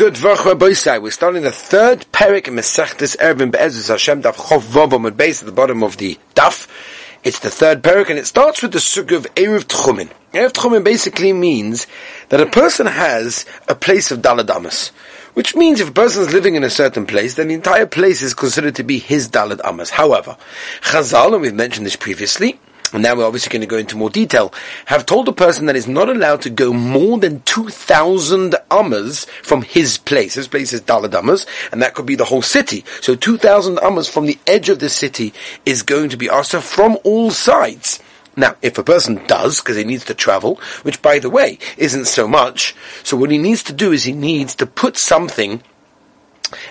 Good Vachra Boisai. We're starting the third parak in Mesechtes Eiruvin Be'ezus Hashem Daf Chov Vavom at base at the bottom of the Daf. It's the third parak and it starts with the sug of Erev Tchumin. Erev Tchumin basically means that a person has a place of Daladamas. Which means if a person is living in a certain place, then the entire place is considered to be his Dalad Amas. However, Chazal, and we've mentioned this previously, and now we're obviously going to go into more detail, have told a person that is not allowed to go more than 2,000 amas from his place. His place is Dalad and that could be the whole city. So 2,000 amas from the edge of the city is going to be asked from all sides. Now, if a person does, because he needs to travel, which by the way, isn't so much, so what he needs to do is he needs to put something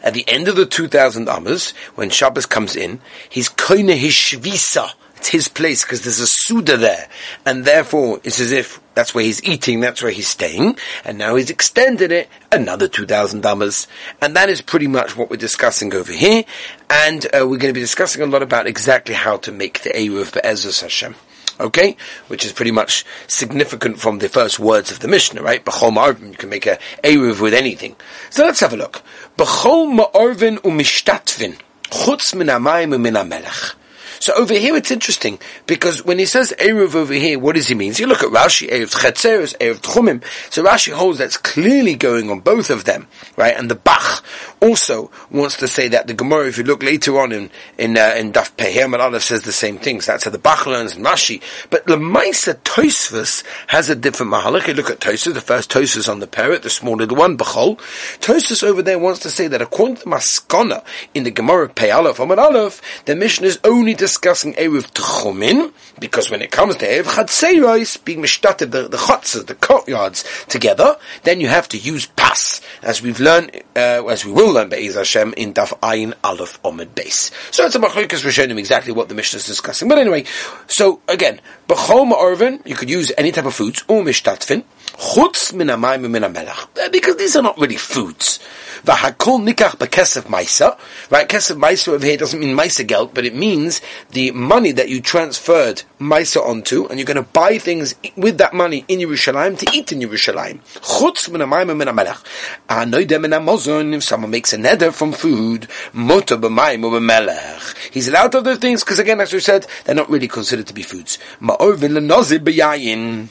at the end of the 2000 amas, when Shabbos comes in, he's koine his shvisa, it's his place because there's a Suda there. And therefore, it's as if that's where he's eating, that's where he's staying. And now he's extended it another 2,000 damas. And that is pretty much what we're discussing over here. And uh, we're going to be discussing a lot about exactly how to make the Eruv Be'ezus Hashem. Okay? Which is pretty much significant from the first words of the Mishnah, right? B'chol ma'arvin, you can make a Eruv with anything. So let's have a look. B'chol ma'arvin u'mishtatvin, chutz min ha'mayim u'min. So over here it's interesting because when he says Eruv over here, what does he mean? So you look at Rashi, Eruv Chetzeres, Eruv Tchumim. So Rashi holds that's clearly going on both of them, right? And the Bach also wants to say that the Gemara, if you look later on in in uh, in Daf Peher Aleph says the same things. That's how the Bach learns in Rashi. But Lemaisa Tosfos has a different mahalik. You look at Tosfos, the first Tosfos on the parrot, the small the one, Bechol. Tosfos over there wants to say that according to Maskona in the Gemara Pei Aleph Aleph, the mission is only to discussing Erev Tchumin, because when it comes to Erev Chatzeiros, being mishtated, the, the chutzes, the courtyards together, then you have to use pas, as we've learned, uh, as we will learn Be'ez Hashem in Daf Ayin Aleph Omid Base. So it's a machlokas for showing him exactly what the Mishnah is discussing. But anyway, so again, B'chol Ma'orvin, you could use any type of foods, or mishtatfin, chutz min min uh, because these are not really foods. V'hakol nikach b'kesef maisa. Right, kesef maisa over here doesn't mean maisa geld, but it means the money that you transferred maisa onto, and you're going to buy things with that money in Yerushalayim to eat in Yerushalayim. Chutz min hamayim min hamelach. Anoidem min hamozon, if someone makes a neder from food, moto b'mayim or b'melech. He's allowed other things, because again, as we said, they're not really considered to be foods. Ma'orvin l'nozir b'yayin.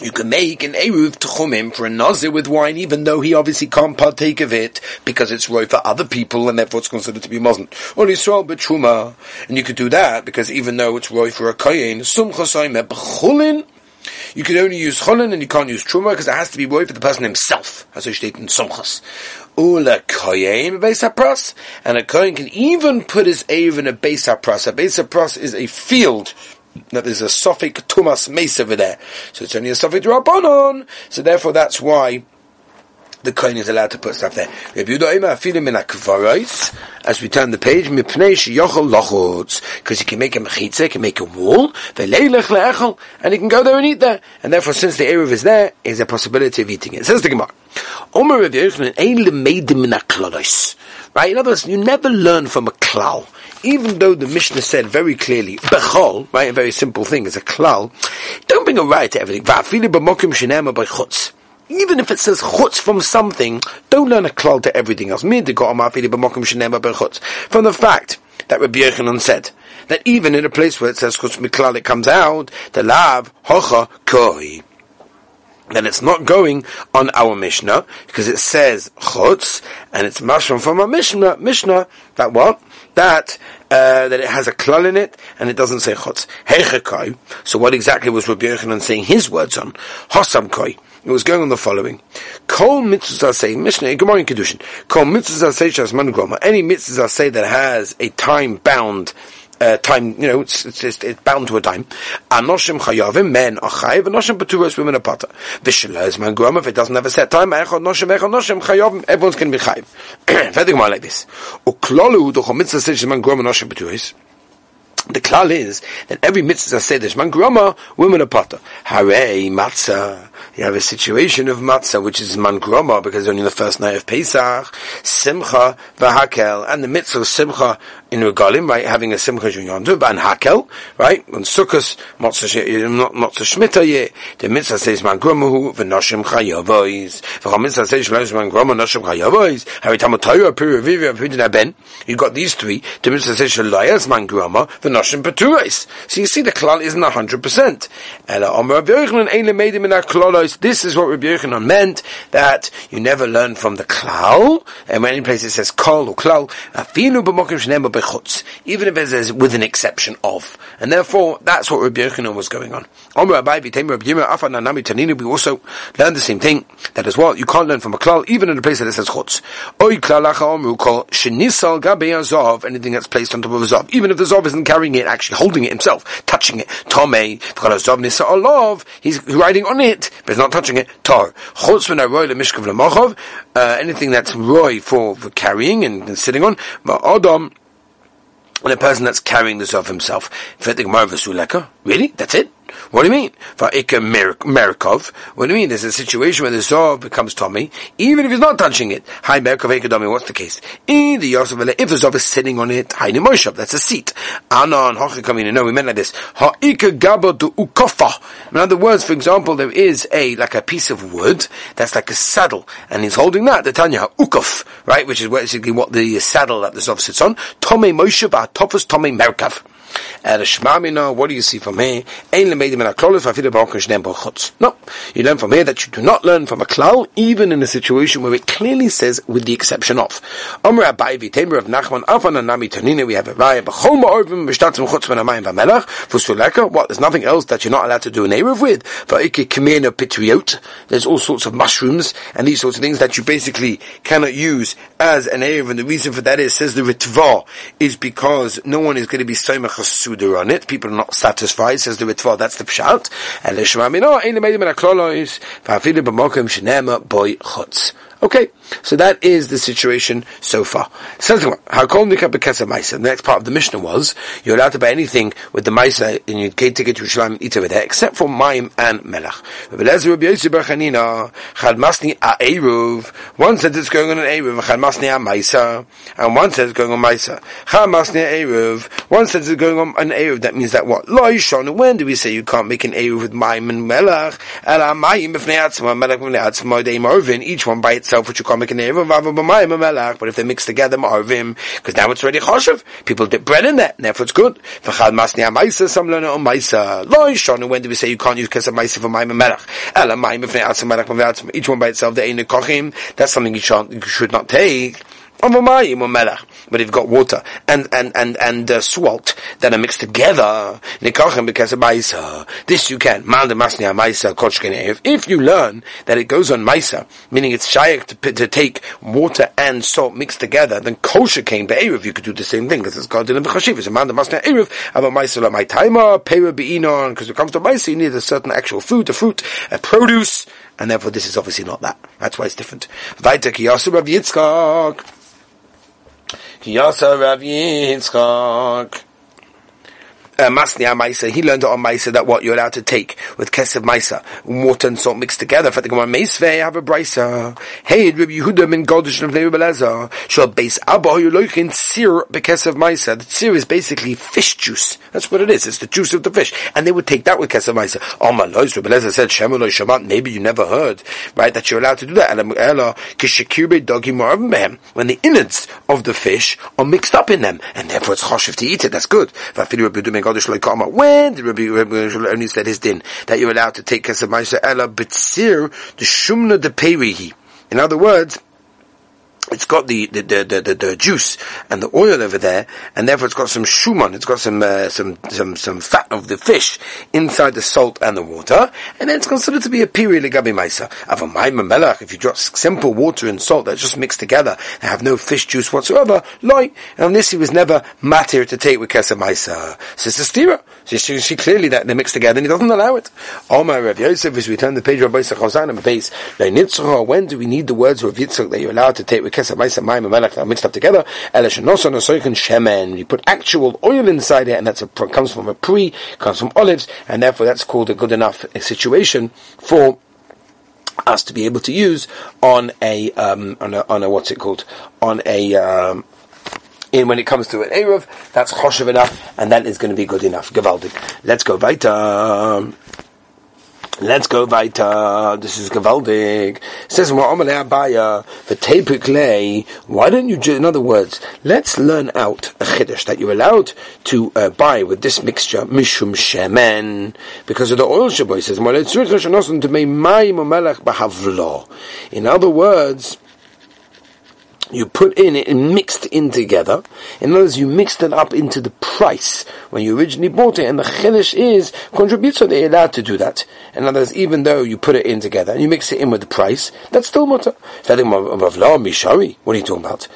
You can make an Eruv Tchumim for a Nazir with wine, even though he obviously can't partake of it, because it's roy for other people, and therefore it's considered to be Muslim. Or Yisrael B'Truma. And you could do that, because even though it's roy for a Kayin, Sum Chosayim you could only use cholin and you can't use truma because it has to be roy for the person himself, as I stated in Sumchas. Ula koyim beis hapras, and a kohen can even put his eruv in a beis hapras. A beis hapras is a field that there's a sofik tumas mace over there. So it's only a sofik drabonon. So therefore that's why the coin is allowed to put stuff there. As we turn the page, because he can make a mechitza, he can make a wall, and he can go there and eat there. And therefore, since the Eruv is there, is a possibility of eating it. Says the Gemara. Right? In other words, you never learn from a klal even though the Mishnah said very clearly, Bechol, right, a very simple thing, is a klal, don't bring a right to everything. Even if it says chutz from something, don't learn a klal to everything else. From the fact that Rabbi Yochanan said, that even in a place where it says chutz miklal, it comes out, the lav, hocha, koi then it's not going on our Mishnah because it says chutz and it's mashram from our Mishnah. Mishnah that what that uh, that it has a klal in it and it doesn't say chutz. Hechekai. So what exactly was Rabbi Yochanan saying his words on? Hosam koi. It was going on the following. Kol mitzvahs say, Mishnah, Gemara in Kedushin. Kol mitzvahs say shas Any mitzvahs say that has a time bound uh, time, you know, it's, it's, it's, it's, bound to a time. Anoshim chayavim, men are chayiv, anoshim paturos, women are pata. Vishla is man groma, if it doesn't have a set time, echad noshim, echad noshim chayavim, everyone's going to be chayiv. Fertig mal like this. Says man groma, noshim paturos. The klal is that every mitzvah there's man groma, women are pata. Hare matzah. You have a situation of matzah, which is mangroma, because only the first night of Pesach, simcha, v'hakel, and the mitzvah simcha in regalim, right, having a simcha yondu, and hakel, right, on sukkos, matzah, not matzah shmita yet, the mitzvah says mangromahu, v'noshim chayavois, v'cham mitzvah says shlosh mangroma, noshim chayavois, havitam otayu, apiru, vivi, apidin ben, you got these three, the mitzvah says shloyas mangroma, v'noshim peturais. So you see the klal isn't a hundred percent. Ela omer Yochanan, ein lemedim in our this is what Rabbi Yochanan meant, that you never learn from the klal, and when in place it says kol or klal, afinu even if it says with an exception of. And therefore, that's what Rabbi Yochanan was going on. We also learned the same thing, that as well, you can't learn from a klal, even in a place that it says chutz. Anything that's placed on top of a zov, even if the zov isn't carrying it, actually holding it himself, touching it, tomei, because zov nisa olov, he's riding on it, but he's not touching it, tar. Uh, anything that's roy for, for carrying and, and sitting on, but odom, and a person that's carrying this of himself. Really? That's it? What do you mean? Va'ika Merkov. What do you mean? There's a situation where the Zov becomes Tommy, even if he's not touching it. Hi Merkov Ekadomi, what's the case? In the Yosef if the Zov is sitting on it, Haini Moshav, that's a seat. Anon, Hochikamina, no, we meant like this. Ha'ika Gabo du Ukofa. In other words, for example, there is a, like a piece of wood, that's like a saddle, and he's holding that, the Tanya, Ukof, right, which is basically what the saddle that the Zov sits on. Tomei Moshav, Tofus Tomei Merkav. Shmamina, what do you see from here? No, you learn from here that you do not learn from a klal, even in a situation where it clearly says with the exception of. Omer Abai Nachman Anami we have a ma'orvim v'melach. What? There's nothing else that you're not allowed to do an erev with. V'ike k'mena pitriot. There's all sorts of mushrooms and these sorts of things that you basically cannot use as an erev, and the reason for that is says the ritva is because no one is going to be so much suda on it. People are not satisfied, says the Ritva, that's the Pshat. And Lishma Mino, Ein Lemedim En HaKlolois, V'afilim B'mokim Shenema Boy Chutz. Okay, so that is the situation so far. The next part of the Mishnah was you're allowed to buy anything with the Maisa and you can't take it to Yerushalayim and eat over there, except for Maim and Melach. One says it's going on an Eruv, and one says it's going on Maisa. One says it's going on an Eruv. That means that what? When do we say you can't make an Eruv with Maim and Melach? Each one by itself itself, which you can't make an Erev, but if they mix together, Marvim, because now it's already Choshev. People dip bread in there, and therefore it's good. V'chad masni ha-maisa, some learn on maisa. Lo yishonu, when do we say you can't use kesef maisa for maim melech? Ela maim b'fnei atzim b'v'atzim. Each one by itself, the ein kochim, that's something you, you should not take. But if you've got water and and and and uh, salt that are mixed together, this you can. If you learn that it goes on maisa, meaning it's shaykh to, to take water and salt mixed together, then kosher came be'erev. You could do the same thing because it's called in b'chashiv. It's a man masnia erev. About maisa la my timer pera be'inon. Because it comes to maisa, you need a certain actual food, a fruit, a produce, and therefore this is obviously not that. That's why it's different. Vaitek Rav Yitzchak. Yasa Rav Yitzchak Uh, Masnia Maisa, he learned on Maisa that what you're allowed to take with Kesev Maisa, water and salt mixed together. For the Gemara Meisvei have a brisa. Hey, Rabbi Yehuda min Gadish of Levi Belezer. Shall base Abba you look in Sir Bekesev Maisa. The Sir is basically fish juice. That's what it is. It's the juice of the fish. And they would take that with Kesev Maisa. Oh my Lord, Rabbi Belezer said, Shemulo Shamat, maybe you never heard, right, that you're allowed to do that. When the innards of the fish are mixed up in them, and therefore it's choshev to eat it, that's good. When did Rabbi, only said his din that you're allowed to take kesef ma'aser ela betzir the shumna de perihi? In other words, it's got the the, the, the, the, juice and the oil over there, and therefore it's got some shuman, it's got some, uh, some, some, some fat of the fish inside the salt and the water, and then it's considered to be a piri legabi maisa. melach, if you drop simple water and salt that's just mixed together, and have no fish juice whatsoever, loy, and this he was never matir to take with kesa maisa. So a stira. See clearly that they're together, and he doesn't allow it. Oh Omar Rav Yosef, as we turn the page of Beis Chazan and base, when do we need the words of Yitzchak that you're allowed to take with are mixed up together? You put actual oil inside it, and that's a, comes from a pre, comes from olives, and therefore that's called a good enough situation for us to be able to use on a um, on a on a what's it called on a um, in when it comes to an Eruv, that's choshev enough, and that is going to be good enough. Gewaldig. Let's go weiter. Let's go weiter. This is gewaldig. It says Abaya the Tepik Why don't you? In other words, let's learn out a chiddush that you're allowed to uh, buy with this mixture mishum shemen because of the oil shaboy. Says In other words you put in it and mixed in together. In other words, you mixed it up into the price when you originally bought it, and the chiddush is contributes, so they're allowed to do that. In other words, even though you put it in together and you mix it in with the price, that's still mutter. What are you talking about?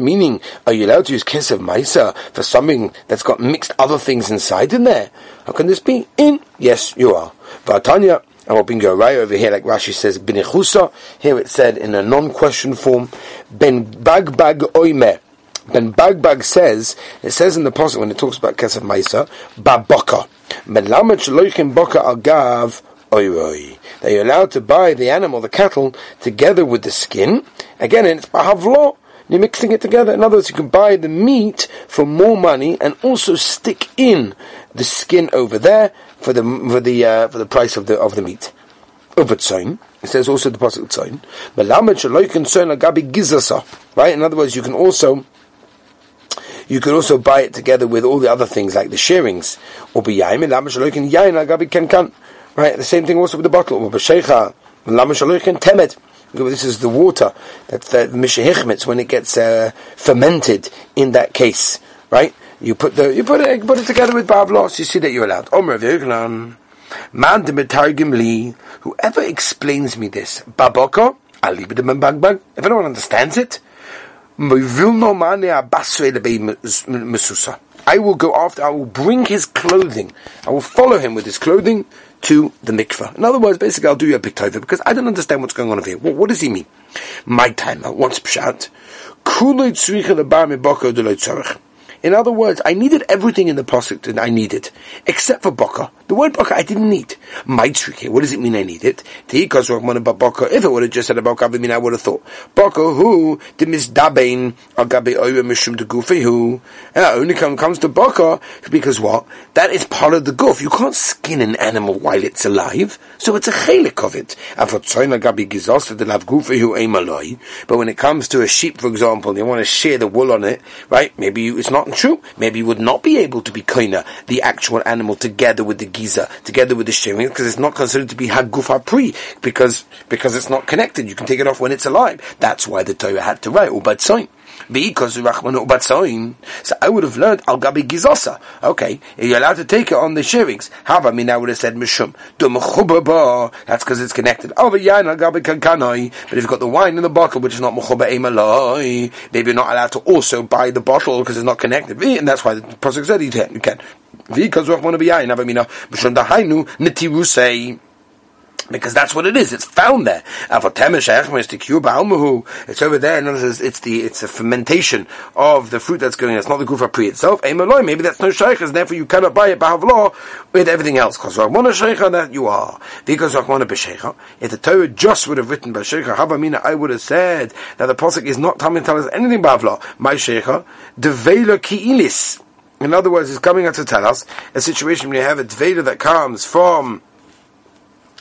Meaning, are you allowed to use kesef maisa for something that's got mixed other things inside in there? How can this be? In? Yes, you are. Vatanya. Oh, I'm hoping you right over here, like Rashi says, binichusa. Here it said in a non-question form, ben bagbag oime. Ben bag bag says, it says in the Apostle when it talks about Kesef Maisa, Baboka. Melamed shaloichim boka agav oiroi. That you're allowed to buy the animal, the cattle, together with the skin. Again, it's bahavlo. You're mixing it together. In other words, you can buy the meat for more money and also stick in the skin over there for the for the uh, for the price of the of the meat. Uvatzain. It says also the pasuk tzain. Melamed shaloy concern agabi gizasa. Right. In other words, you can also you could also buy it together with all the other things like the shearings. Or b'yaim melamed shaloy can yain agabi ken kan. Right. The same thing also with the bottle. Or b'shecha melamed shaloy can temet. This is the water that the mishahichmitz when it gets uh, fermented in that case, right? You put the you put it put it together with Bavlos. You see that you're allowed. Omer Man li. Whoever explains me this, Baboko, I'll leave it in Bagbag. If anyone understands it, I will go after. I will bring his clothing. I will follow him with his clothing to the mikveh. In other words, basically, I'll do you a big because I don't understand what's going on over here. What, what does he mean? My time. What's pshat? In other words, I needed everything in the pasuk and I needed, except for baka. The word baka I didn't need. Maitrike, what does it mean I need it? If it would have just said about I mean I would have thought. Baka who the misdabein agabe mishum de gufi who only comes to baka because what? That is part of the goof. You can't skin an animal while it's alive, so it's a chelik of it. But when it comes to a sheep, for example, you want to shear the wool on it, right? Maybe it's not true. Maybe you would not be able to be koina, the actual animal, together with the giza, together with the shearing, because it's not considered to be hagufa pri, because, because it's not connected. You can take it off when it's alive. That's why the Torah had to write, ubat soin. Because So I would have learned al gabi gizosa. Okay, you're allowed to take it on the shearings. How about me now would have said mishum. That's because it's connected. Oh, but if you've got the wine in the bottle, which is not mechuba emaloi, maybe you're not allowed to also buy the bottle because it's not connected. And that's why the Pasuk said you can. Because Rachmana b'yayin, Avamina, B'shon dahainu, netirusei, because that's what it is. It's found there. It's over there. Other words, it's the it's a fermentation of the fruit that's going. in. It's not the gufa pri itself. Maybe that's no shaykhs, and therefore you cannot buy it law with everything else. Because Rahmana sheikha that you are. Because Rahmana b'sheikha. If the Torah just would have written b'sheikha, Havamina, I would have said that the posuk is not telling us anything law. My sheikha, devela ki'ilis. In other words, it's coming out to tell us a situation where you have a tveda that comes from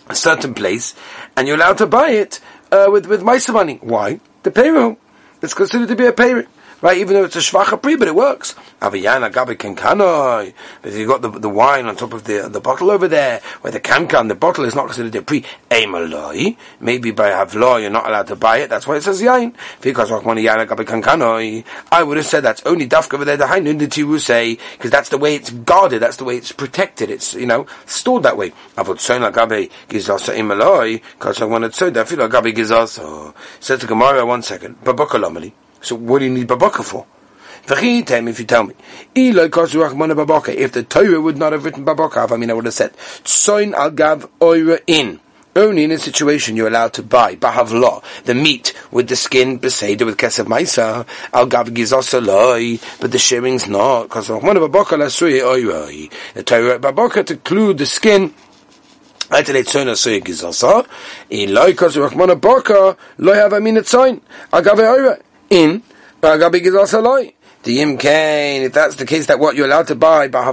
a certain place, and you're allowed to buy it uh, with with money. Why? The payroll. It's considered to be a payroll right? Even though it's a shvacha pri, but it works. Aviyana gabi kankanoi. But you've got the, the wine on top of the the bottle over there, where the kankan, the bottle is not considered a pri. Emaloi. Maybe by havlo you're not allowed to buy it. That's why it says yain. Because yana gabi kankanoi. I would have said that's only dafka over there. The hainu the tiru say because that's the way it's guarded. That's the way it's protected. It's you know stored that way. Avot sona gabi gizasa emaloi. Because I wanted so that gabi gizasa. Says the Gemara one second. Babakalomali. So what do you need babaka for? If you tell me, if the Torah would not have written babaka, I mean, I would have said, Tsoin al gav oira in. Only in a situation you're allowed to buy bahavla the meat with the skin beseder with kesef maisa al gav gizosaloi, but the shearing's not because of babaka la suye. The Torah babaka to include the skin Aitele tzoin asoy gizasa, in loy kos rachmana boka, loy have a minute tzoin, agave oire, in, agave gizasa loy. The imkain, if that's the case, that what you're allowed to buy, but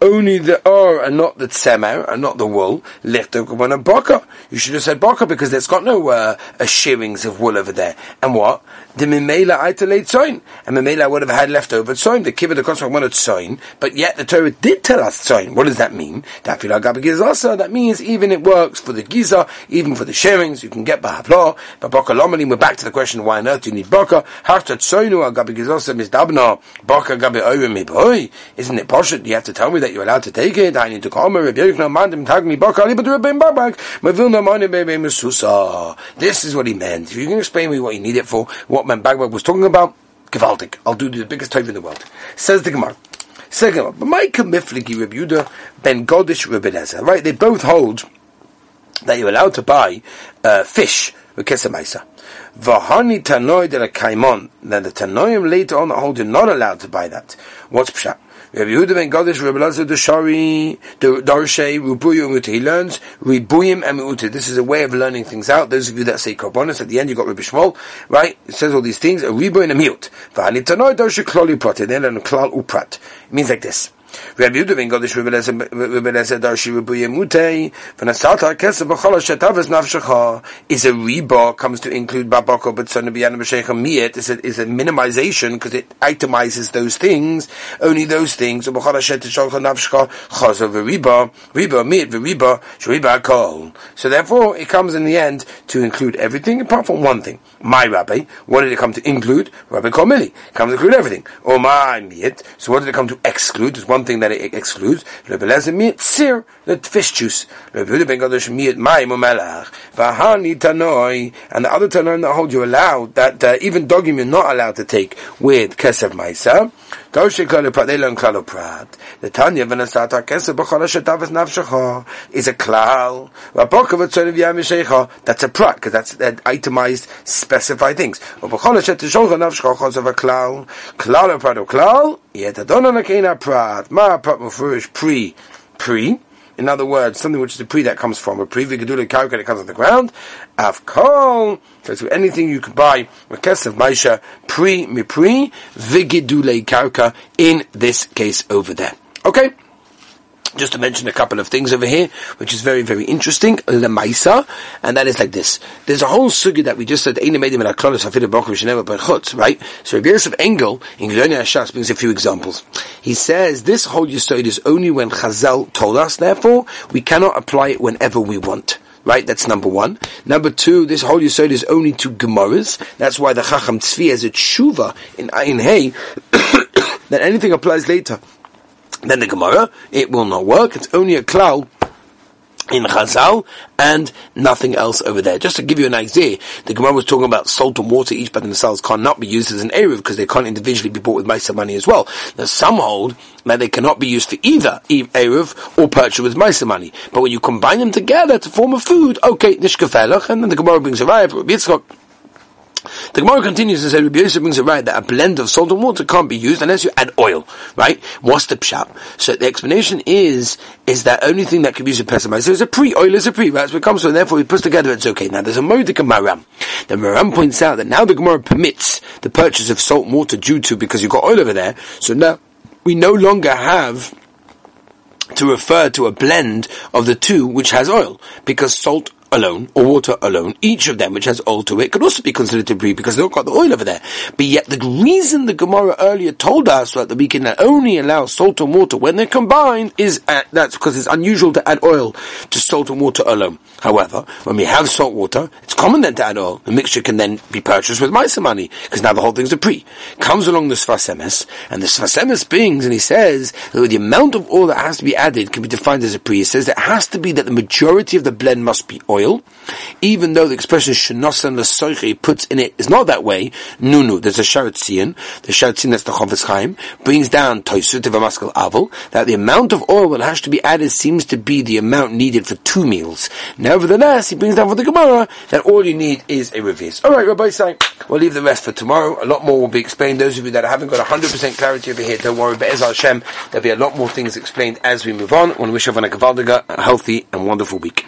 only the or and not the tzemer, and not the wool, lechto a boka. You should have said boka because there's got no uh, shearings of wool over there. And what? the Mimela Aitalate Tzoin. And Mimela would have had leftover Tzoin. The Kibbutz, the Kosmach wanted Tzoin, but yet the Torah did tell us Tzoin. What does that mean? That means even it works for the Giza, even for the sharings, you can get Bahapla, but Baka Lomalim, we're back to the question, why on earth do you need Baka? Hachta Tzoinu Agabi Gizasa Baka. Isn't it poshut? You have to tell me that you're allowed to take it. I need to call me, Rabbi Yochanan Mandim Baka, Rabbi Babak, Mavilna Mani Bebe Mesusa. This is what he meant. If you can explain me what you need it for, what Ben Bagbag was talking about, gewaltig. I'll do the biggest type in the world. Says the Gemara. Gemara. But my kamifligi Reb Yudah ben Godish Reb Right? They both hold that you're allowed to buy uh, fish with kesemaisa. Vahani tanoi de la kaimon. Then the tanoim later on hold you're not allowed to buy that. What's pshat? Rabbi Yehuda ben Gadish, Rabbi Lazar the Shari, the Darshay, Rubuyu Muta. He learns Ribuyim and Muta. This is a way of learning things out. Those of you that say Karbonis, at the end you got Rabbi Shmuel, right? It says all these things, a Ribu and a Mute. V'ani Tanoi Darshay Kloli Prat. Then learn Klal Uprat. It means like this. Rabbi Yehuda ben Gadish Rabbi Lezer Darshi Rabbi Yemutei V'nasata Kesef B'chol Shetavas Nafshecha. Is a reba comes to include Babako but Son of Yana B'Shecha Miyet is a, is a minimization because it itemizes those things only those things B'chol Shet Shalcha Nafshecha Chaz of a reba reba Miyet V'reba Shriba Kol so therefore it comes in the end to include everything apart from one thing my Rabbi what did it come to include Rabbi Komili comes to include everything Oh my Miyet so what did it come to exclude there's one thing that it excludes. Rabbi Lezer miet sir, the fish juice. Rabbi Yehuda ben Gadosh miet mayim umelach. Vahani tanoi, and the other tanoi that hold you allowed, that uh, even dogim you're not allowed to take with kesef maisa. The Tanya v'nasata kesef b'chol ha-shetavas nafshecha is a klal. That's a prat, because that's that itemized, specified things. Pre, pre. In other words, something which is a pre that comes from a pre vigadula karka that comes on the ground. Avkol. So anything you can buy with kesef maisha pre mi pre vigidule karka in this case over there. Okay just to mention a couple of things over here, which is very, very interesting, lemaisa, and that is like this. There's a whole sugi that we just said, right? So Rabbi Yosef Engel, in Gilyonei Hashas, brings a few examples. He says, this whole Yisod is only when Chazal told us, therefore, we cannot apply it whenever we want. Right, that's number one. Number two, this whole Yisod is only to Gemaras. That's why the Chacham Tzvi has a tshuva in Ayin Hey, that anything applies later then the Gemara, it will not work. It's only a cloud in Chazal and nothing else over there. Just to give you an idea, the Gemara was talking about salt and water, each by themselves cannot be used as an Eruv because they can't individually be bought with Maisa money as well. Now some hold that they cannot be used for either Eruv or purchase with Maisa money. But when you combine them together to form a food, okay, Nishkafelach, and then the Gemara brings a raya, the Gemara continues and says, Rabbi Yosef brings it right that a blend of salt and water can't be used unless you add oil, right? What's the pshat? So the explanation is, is that only thing that can be used in Pesach So it's a pre, oil is a pre, right? So it comes from, therefore we put together, it's okay. Now there's a Modik and Maram. The Maram points out that now the Gemara permits the purchase of salt and water due to, because you've got oil over there, so now we no longer have to refer to a blend of the two which has oil, because salt alone or water alone, each of them which has oil to it could also be considered to be because they've got the oil over there. But yet the reason the Gemara earlier told us that we can only allow salt and water when they're combined is at, that's because it's unusual to add oil to salt and water alone. However, when we have salt water, it's common then to add oil. The mixture can then be purchased with Maisa money because now the whole thing's a pre. Comes along the Sfas Emes and the Sfas Emes brings and he says that the amount of oil that has to be added can be defined as a pre. He says it has to be that the majority of the blend must be oil oil, even though the expression shenosan l'soichi puts in it is not that way, nunu, there's a Sha'ar HaTziyun, the Sha'ar HaTziyun that's the Chofetz Chaim, brings down toisut maskal aval, that the amount of oil that has to be added seems to be the amount needed for two meals. Nevertheless, he brings down for the Gemara that all you need is a revis. Alright, Rabbi saying, we'll leave the rest for tomorrow. A lot more will be explained. Those of you that haven't got 100% clarity over here, don't worry, Be'ez Hashem, there'll be a lot more things explained as we move on. I want to wish everyone a, a healthy and wonderful week.